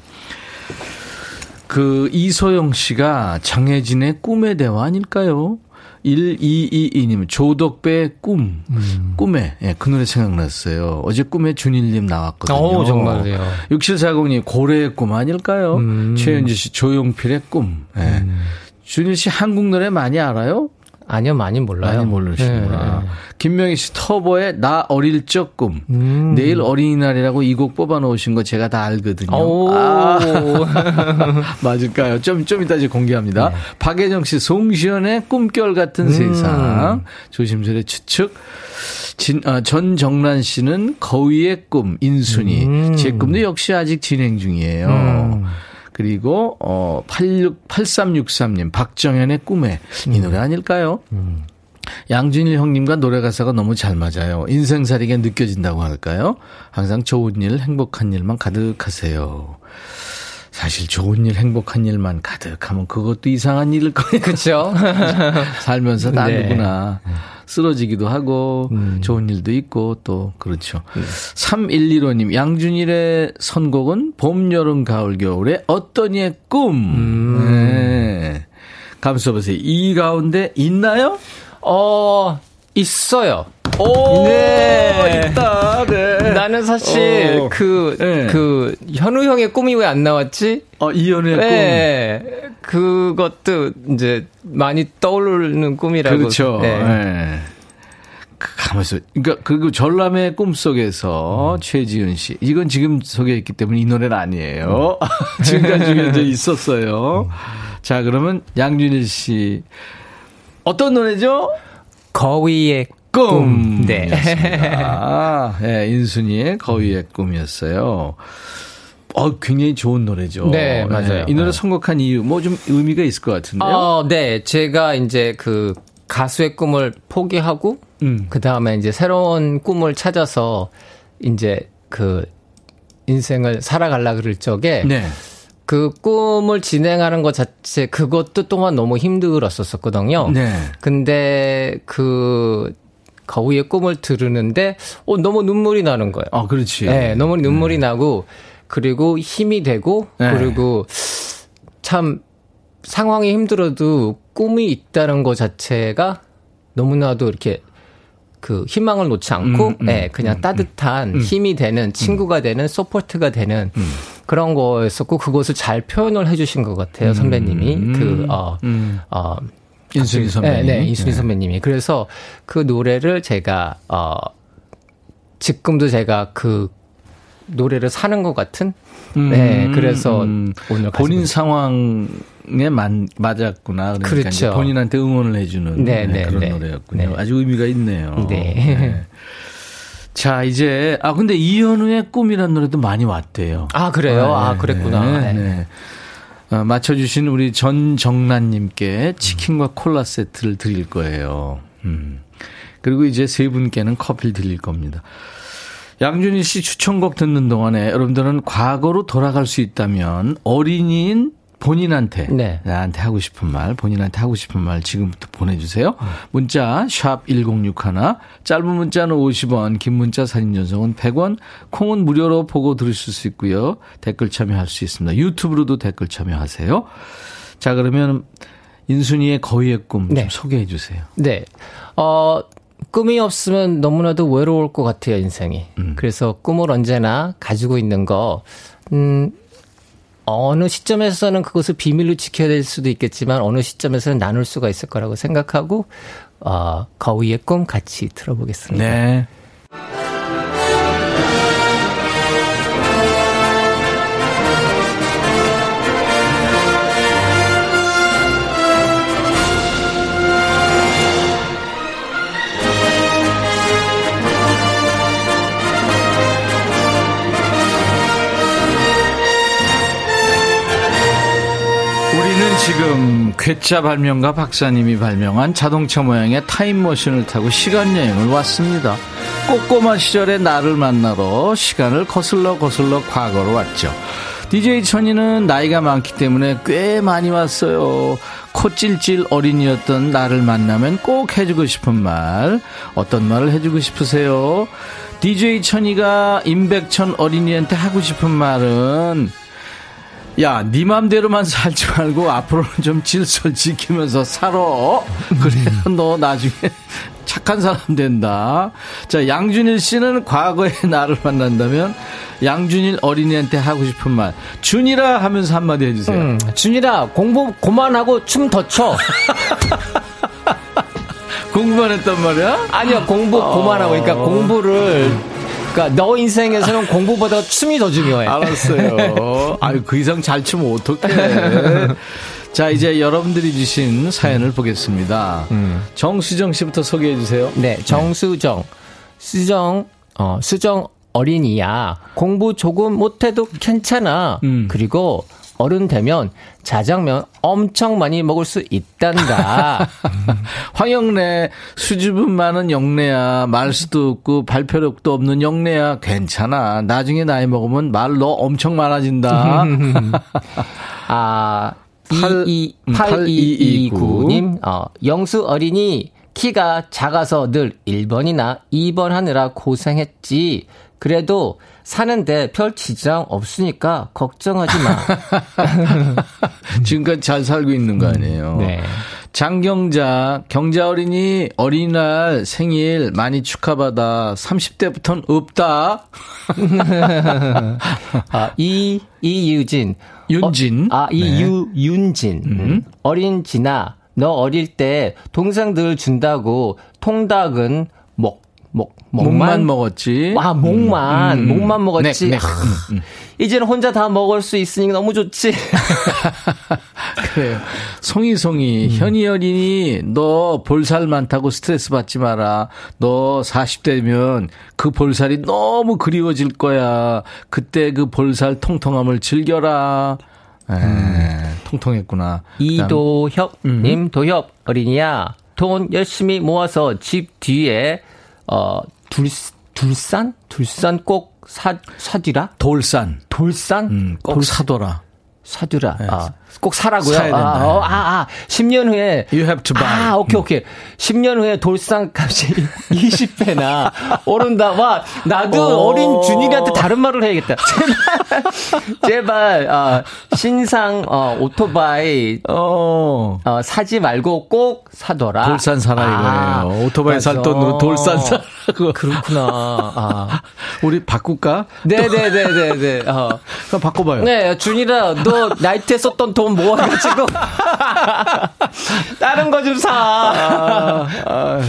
그 이소영 씨가 장혜진의 꿈의 대화 아닐까요? 1222님, 조덕배의 꿈, 음. 꿈에, 예, 그 노래 생각났어요. 어제 꿈에 준일님 나왔거든요. 오, 정말요. 6740님, 고래의 꿈 아닐까요? 음. 최현지 씨, 조용필의 꿈. 예. 음. 준일 씨 한국 노래 많이 알아요? 아니요, 많이 몰라요. 많이 모르시구나. 네. 김명희 씨 터보의 나 어릴 적 꿈. 음. 내일 어린이날이라고 이 곡 뽑아 놓으신 거 제가 다 알거든요. 아. (laughs) 맞을까요? 좀, 좀 이따 이제 공개합니다. 네. 박예정 씨 송시연의 꿈결 같은 음. 세상. 조심스레 추측. 진, 아, 전정란 씨는 거위의 꿈, 인순이. 음. 제 꿈도 역시 아직 진행 중이에요. 음. 그리고 어 86, 8363님 박정현의 꿈에 이 노래 아닐까요? 음. 양준일 형님과 노래 가사가 너무 잘 맞아요. 인생살이게 느껴진다고 할까요? 항상 좋은 일, 행복한 일만 가득하세요. 사실 좋은 일, 행복한 일만 가득하면 그것도 이상한 일일 거예요. 그렇죠. (laughs) 살면서 다 네. 누구나 쓰러지기도 하고 음. 좋은 일도 있고 또 그렇죠. 네. 3115님 양준일의 선곡은 봄, 여름, 가을, 겨울의 어떤 이의 꿈. 음. 네. 감수 보세요. 이 가운데 있나요? 어, 있어요. 오, 네. 있다. 네. 나는 사실 어. 그, 네. 그, 현우 형의 꿈이 왜 안 나왔지? 어, 이현우의 네. 꿈. 그것도 이제 많이 떠오르는 꿈이라고. 그렇죠. 네. 네. 그 가면서 그러니까 그 전람의 꿈속에서 음. 최지은 씨 이건 지금 소개했기 때문에 이 노래는 아니에요. 음. (laughs) 지금까지 이제 (laughs) 있었어요. 음. 자 그러면 양준일 씨 어떤 노래죠? 거위의 꿈. 네. 아, 네, 인순이의 거위의 꿈이었어요. 어, 굉장히 좋은 노래죠. 네, 맞아요. 네, 이 노래 선곡한 이유, 뭐 좀 의미가 있을 것 같은데요? 어, 네. 제가 이제 그 가수의 꿈을 포기하고, 음. 그 다음에 이제 새로운 꿈을 찾아서, 이제 그 인생을 살아갈라 그럴 적에, 네. 그 꿈을 진행하는 것 자체, 그것도 또한 너무 힘들었었거든요. 네. 근데 그 거위의 꿈을 들으는데 어 너무 눈물이 나는 거예요. 아, 그렇지. 네, 너무 눈물이 네. 나고 그리고 힘이 되고 네. 그리고 참 상황이 힘들어도 꿈이 있다는 것 자체가 너무나도 이렇게 그 희망을 놓지 않고 음, 음, 네, 그냥 음, 따뜻한 음. 힘이 되는 친구가 되는 support가 되는 음. 그런 거였었고 그것을 잘 표현을 해주신 것 같아요 선배님이 음. 그어 어, 인순이 선배님. 네, 네 인순이 네. 선배님이. 그래서 그 노래를 제가, 어, 지금도 제가 그 노래를 사는 것 같은? 음, 네, 그래서 음, 오늘 본인 상황에 만, 맞았구나. 그러니까 그렇죠. 본인한테 응원을 해주는 네, 네, 그런 네. 노래였군요. 네. 아주 의미가 있네요. 네. 네. 자, 이제, 아, 근데 이현우의 꿈이라는 노래도 많이 왔대요. 아, 그래요? 아, 네, 그랬구나. 네. 네. 어, 맞춰주신 우리 전정란님께 치킨과 콜라 세트를 드릴 거예요. 음. 그리고 이제 세 분께는 커피를 드릴 겁니다. 양준희 씨 추천곡 듣는 동안에 여러분들은 과거로 돌아갈 수 있다면 어린이인 본인한테 네. 나한테 하고 싶은 말, 본인한테 하고 싶은 말 지금부터 보내주세요. 문자 샵 #1061 짧은 문자는 50원, 긴 문자 사진 전송은 100원, 콩은 무료로 보고 들으실 수 있고요. 댓글 참여할 수 있습니다. 유튜브로도 댓글 참여하세요. 자 그러면 인순이의 거위의 꿈 네. 소개해 주세요. 네, 어 꿈이 없으면 너무나도 외로울 것 같아요 인생이. 음. 그래서 꿈을 언제나 가지고 있는 거. 음, 어느 시점에서는 그것을 비밀로 지켜야 될 수도 있겠지만 어느 시점에서는 나눌 수가 있을 거라고 생각하고 어, 거위의 꿈 같이 들어보겠습니다. 네. 지금 괴짜 발명가 박사님이 발명한 자동차 모양의 타임머신을 타고 시간여행을 왔습니다. 꼬꼬마 시절의 나를 만나러 시간을 거슬러 거슬러 과거로 왔죠. DJ 천이는 나이가 많기 때문에 꽤 많이 왔어요. 코찔찔 어린이였던 나를 만나면 꼭 해주고 싶은 말. 어떤 말을 해주고 싶으세요? DJ 천이가 임백천 어린이한테 하고 싶은 말은 야, 네 맘대로만 살지 말고 앞으로는 좀 질서 지키면서 살아. 그래야 너 나중에 (laughs) 착한 사람 된다. 자, 양준일 씨는 과거의 (laughs) 나를 만난다면 양준일 어린이한테 하고 싶은 말. 준이라 하면서 한마디 해주세요. 음, 준이라 공부 그만하고 춤 더 춰. (laughs) 공부만 했단 말이야? 아니요, 공부 고만하고, 그러니까 어. 공부를 그러니까 너 인생에서는 공부보다 춤이 더 중요해. 알았어요. (laughs) 아유 그 이상 잘 추면 어떡해. 자 이제 여러분들이 주신 사연을 보겠습니다. 음. 정수정 씨부터 소개해 주세요. 네, 정수정. 수정 어 수정 어린이야. 공부 조금 못해도 괜찮아. 음. 그리고 어른 되면 자장면 엄청 많이 먹을 수 있단다. (laughs) 황영래 수줍음 많은 영래야 말 수도 없고 발표력도 없는 영래야 괜찮아. 나중에 나이 먹으면 말너 엄청 많아진다. (laughs) 아 8229님 어, 영수 어린이 키가 작아서 늘 1번이나 2번 하느라 고생했지. 그래도 사는데 별 지장 없으니까 걱정하지 마. (laughs) 지금까지 잘 살고 있는 거 아니에요. 네. 장경자, 경자 어린이 어린이날 생일 많이 축하받아. 30대부터는 없다. (laughs) 아, 이, 이유진. 윤진. 어, 아, 이유, 네. 윤진. 음. 어린 진아, 너 어릴 때 동생들 준다고 통닭은 먹 목, 목만, 먹었지. 아, 목만. 음, 음. 목만 먹었지. 네, 네. 음, 음. 이제는 혼자 다 먹을 수 있으니까 너무 좋지. (laughs) 그래요. 송이송이, 음. 현이 어린이, 너 볼살 많다고 스트레스 받지 마라. 너 40대면 그 볼살이 너무 그리워질 거야. 그때 그 볼살 통통함을 즐겨라. 에, 음. 통통했구나. 이도협님, 음. 도협 어린이야. 돈 열심히 모아서 집 뒤에 어, 둘, 둘산? 둘산 꼭 사, 사디라? 돌산. 돌산? 음, 꼭 돌, 사둬라. 사두라. 네. 아, 꼭 사라고요? 아, 어, 아, 아, 10년 후에. You have to buy. 아, 오케이, 오케이. 10년 후에 돌산 값이 (laughs) 20배나 오른다. 와, 나도 어. 린 준일이한테 다른 말을 해야겠다. (laughs) 제발, 제발, 어, 신상, 어, 오토바이, 어. 어, 사지 말고 꼭 사둬라. 돌산 사라 아, 이거예요. 오토바이 살 돈으로 돌산 사라고. (laughs) 그렇구나. 아. 우리 바꿀까? 네네네네네. 네, 어. 그럼 바꿔봐요. 네, 준이라, 너 나이트에 썼던 돈 모아가지고 (laughs) 다른 거 좀 사. 아, 아.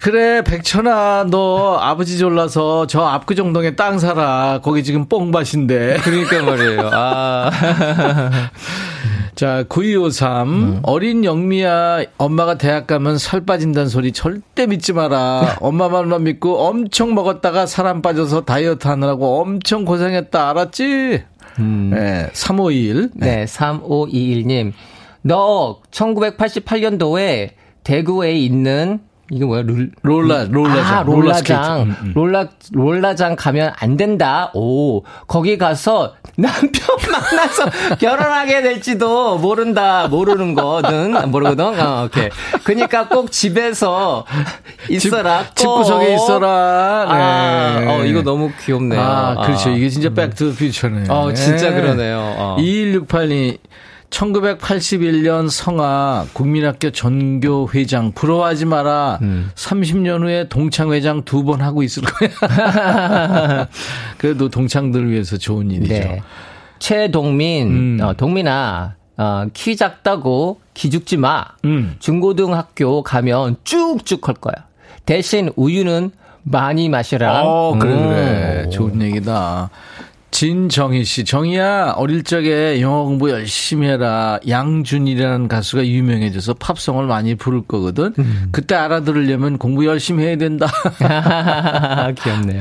그래, 백천아, 너 아버지 졸라서 저 압구정동에 땅 사라. 거기 지금 뽕밭인데. 그러니까 말이에요. 아. (laughs) 자, 9253. 음. 어린 영미야, 엄마가 대학 가면 살 빠진다는 소리 절대 믿지 마라. (laughs) 엄마 말만 믿고 엄청 먹었다가 사람 빠져서 다이어트 하느라고 엄청 고생했다. 알았지? 음. 네, 3521. 네, 네 3521님. 너 1988년도에 대구에 있는 이게 뭐야? 룰, 롤라, 롤라장. 아, 롤라장. 음, 음. 롤라, 롤라장 가면 안 된다. 오, 거기 가서 남편 만나서 (laughs) 결혼하게 될지도 모른다. 모르는 거든. 모르거든. 어, 오케이. 그니까 꼭 집에서 있어라. 집, 집구석에 있어라. 네. 아, 어, 이거 너무 귀엽네요. 아, 그렇죠. 이게 진짜 Back to Future네요. 어, 진짜 그러네요. 어. 2168님. 1981년 성아 국민학교 전교회장 부러워하지 마라. 음. 30년 후에 동창회장 두 번 하고 있을 거야. (laughs) 그래도 동창들을 위해서 좋은 일이죠. 네. 최동민, 음. 어, 동민아, 어, 키 작다고 기죽지 마. 음. 중고등학교 가면 쭉쭉 할 거야. 대신 우유는 많이 마시라. 어, 그래, 그래. 음. 좋은 얘기다. 진정희 씨, 정희야, 어릴 적에 영어 공부 열심히 해라. 양준이라는 가수가 유명해져서 팝송을 많이 부를 거거든. 음. 그때 알아들으려면 공부 열심히 해야 된다. (laughs) (laughs) 귀엽네요.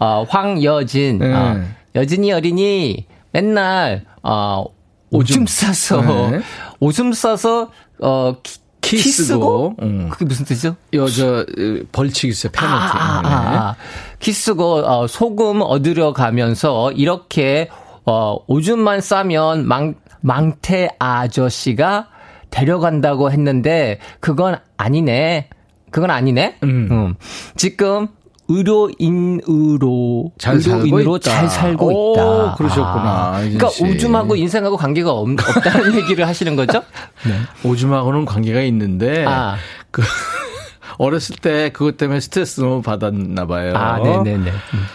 어, 황여진, 네. 어, 여진이 어린이 맨날, 어, 오줌, 오줌 싸서, 네. 오줌 싸서, 어, 키 스고? 응. 그게 무슨 뜻이죠? 여, 저, 벌칙 있어요, 페널티. 아, 아, 아, 아. 키스고, 어, 소금 얻으려 가면서 이렇게, 어, 오줌만 싸면 망, 망태 아저씨가 데려간다고 했는데, 그건 아니네. 그건 아니네. 음. 음. 지금 의료인으로 잘 의료인으로 잘 살고 있다. 그러셨구나. 아, 그러니까 오줌하고 인생하고 관계가 없, 다는 (laughs) 얘기를 하시는 거죠? 네. 오줌하고는 관계가 있는데 아. 그 (laughs) 어렸을 때 그것 때문에 스트레스 너무 받았나 봐요. 아, 네네네.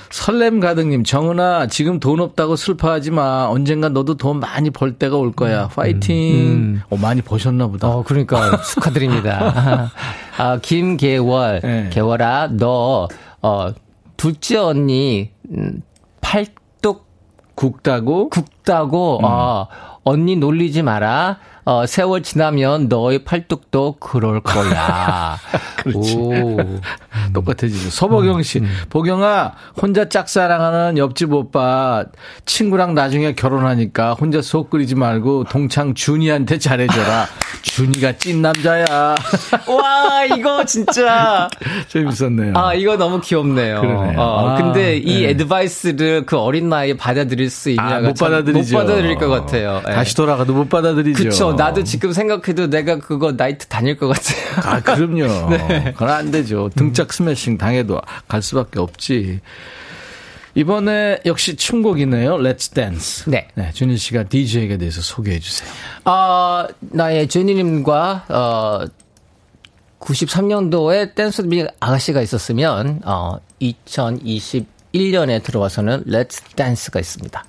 설렘 가득님, 정은아, 지금 돈 없다고 슬퍼하지 마. 언젠가 너도 돈 많이 벌 때가 올 거야. 파이팅. 음. 어, 많이 버셨나 보다. 어, 그러니까 (laughs) 축하드립니다. 아, 김계월, 네. 개월아, 너, 어, 둘째 언니, 음, 팔뚝 굵다고? 굵다고, 음. 어, 언니 놀리지 마라. 어, 세월 지나면 너의 팔뚝도 그럴 거야. (laughs) 그렇지. 오. 똑같아지죠. 서보경 씨. 음, 음. 보경아, 혼자 짝사랑하는 옆집 오빠 친구랑 나중에 결혼하니까 혼자 속 끓이지 말고 동창 준이한테 잘해줘라. (laughs) 준이가 찐 남자야. (laughs) 와, 이거 진짜. 재밌었네요. 아, 이거 너무 귀엽네요. 그러네요. 어, 아, 근데 이 네. 애드바이스를 그 어린 나이에 받아들일 수 있냐가 아, 못 받아들이죠. 못 받아들일 것 같아요. 다시 돌아가도 못 받아들이죠. 그렇 죠. 나도 지금 생각해도 내가 그거 나이트 다닐 것 같아요. (laughs) 아, 그럼요. 네. 그건 안 되죠. 등짝 스매싱 당해도 갈 수밖에 없지. 이번에 역시 춤곡이네요. Let's Dance. 네. 네. 준희 씨가 DJ에 대해서 소개해 주세요. 어, 나의 준희님과, 어, 93년도에 댄스비 아가씨가 있었으면, 어, 2021년에 들어와서는 Let's Dance가 있습니다.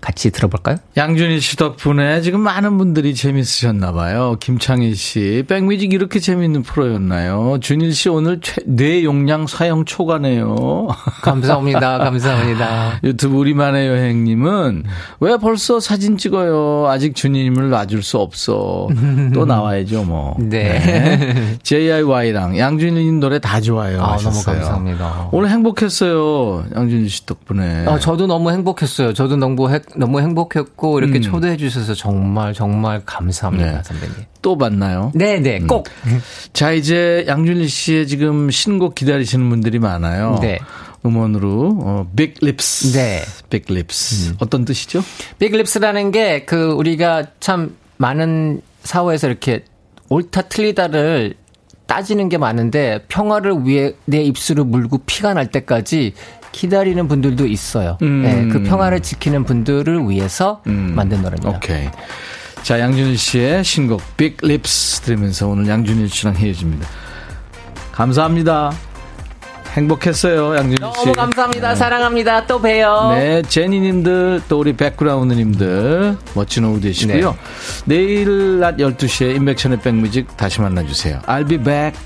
같이 들어볼까요? 양준일 씨 덕분에 지금 많은 분들이 재밌으셨나 봐요. 김창희 씨, 백뮤직 이렇게 재밌는 프로였나요? 준일 씨 오늘 최, 뇌 용량 사용 초과네요. (laughs) 감사합니다. 감사합니다. 유튜브 우리만의 여행님은 왜 벌써 사진 찍어요? 아직 준일님을 놔줄 수 없어. 또 나와야죠, 뭐. (laughs) 네. 네. JIY랑 양준일님 노래 다 좋아요. 아, 너무 감사합니다. 오늘 행복했어요. 양준일 씨 덕분에. 아, 저도 너무 행복했어요. 저도 너무 행, 너무 행복했고 이렇게 음. 초대해 주셔서 정말 정말 감사합니다, 네. 선배님. 또 만나요? 네, 네, 음. 꼭. 음. 자, 이제 양준일 씨의 지금 신곡 기다리시는 분들이 많아요. 네. 음원으로 어, Big Lips. 네. Big Lips. 음. 어떤 뜻이죠? Big Lips라는 게 그 우리가 참 많은 사회에서 이렇게 옳다 틀리다를 따지는 게 많은데 평화를 위해 내 입술을 물고 피가 날 때까지 기다리는 분들도 있어요. 음. 네, 그 평화를 지키는 분들을 위해서 음. 만든 노래입니다. 오케이. 자, 양준일 씨의 신곡 Big Lips 들으면서 오늘 양준일 씨랑 헤어집니다. 감사합니다. 행복했어요, 양준일 씨. 너무 감사합니다. 네. 사랑합니다. 또 봬요. 네, 제니님들, 또 우리 백그라운드님들, 멋진 오후 되시고요. 네. 내일 낮 12시에 인백션의 백뮤직 다시 만나주세요. I'll be back.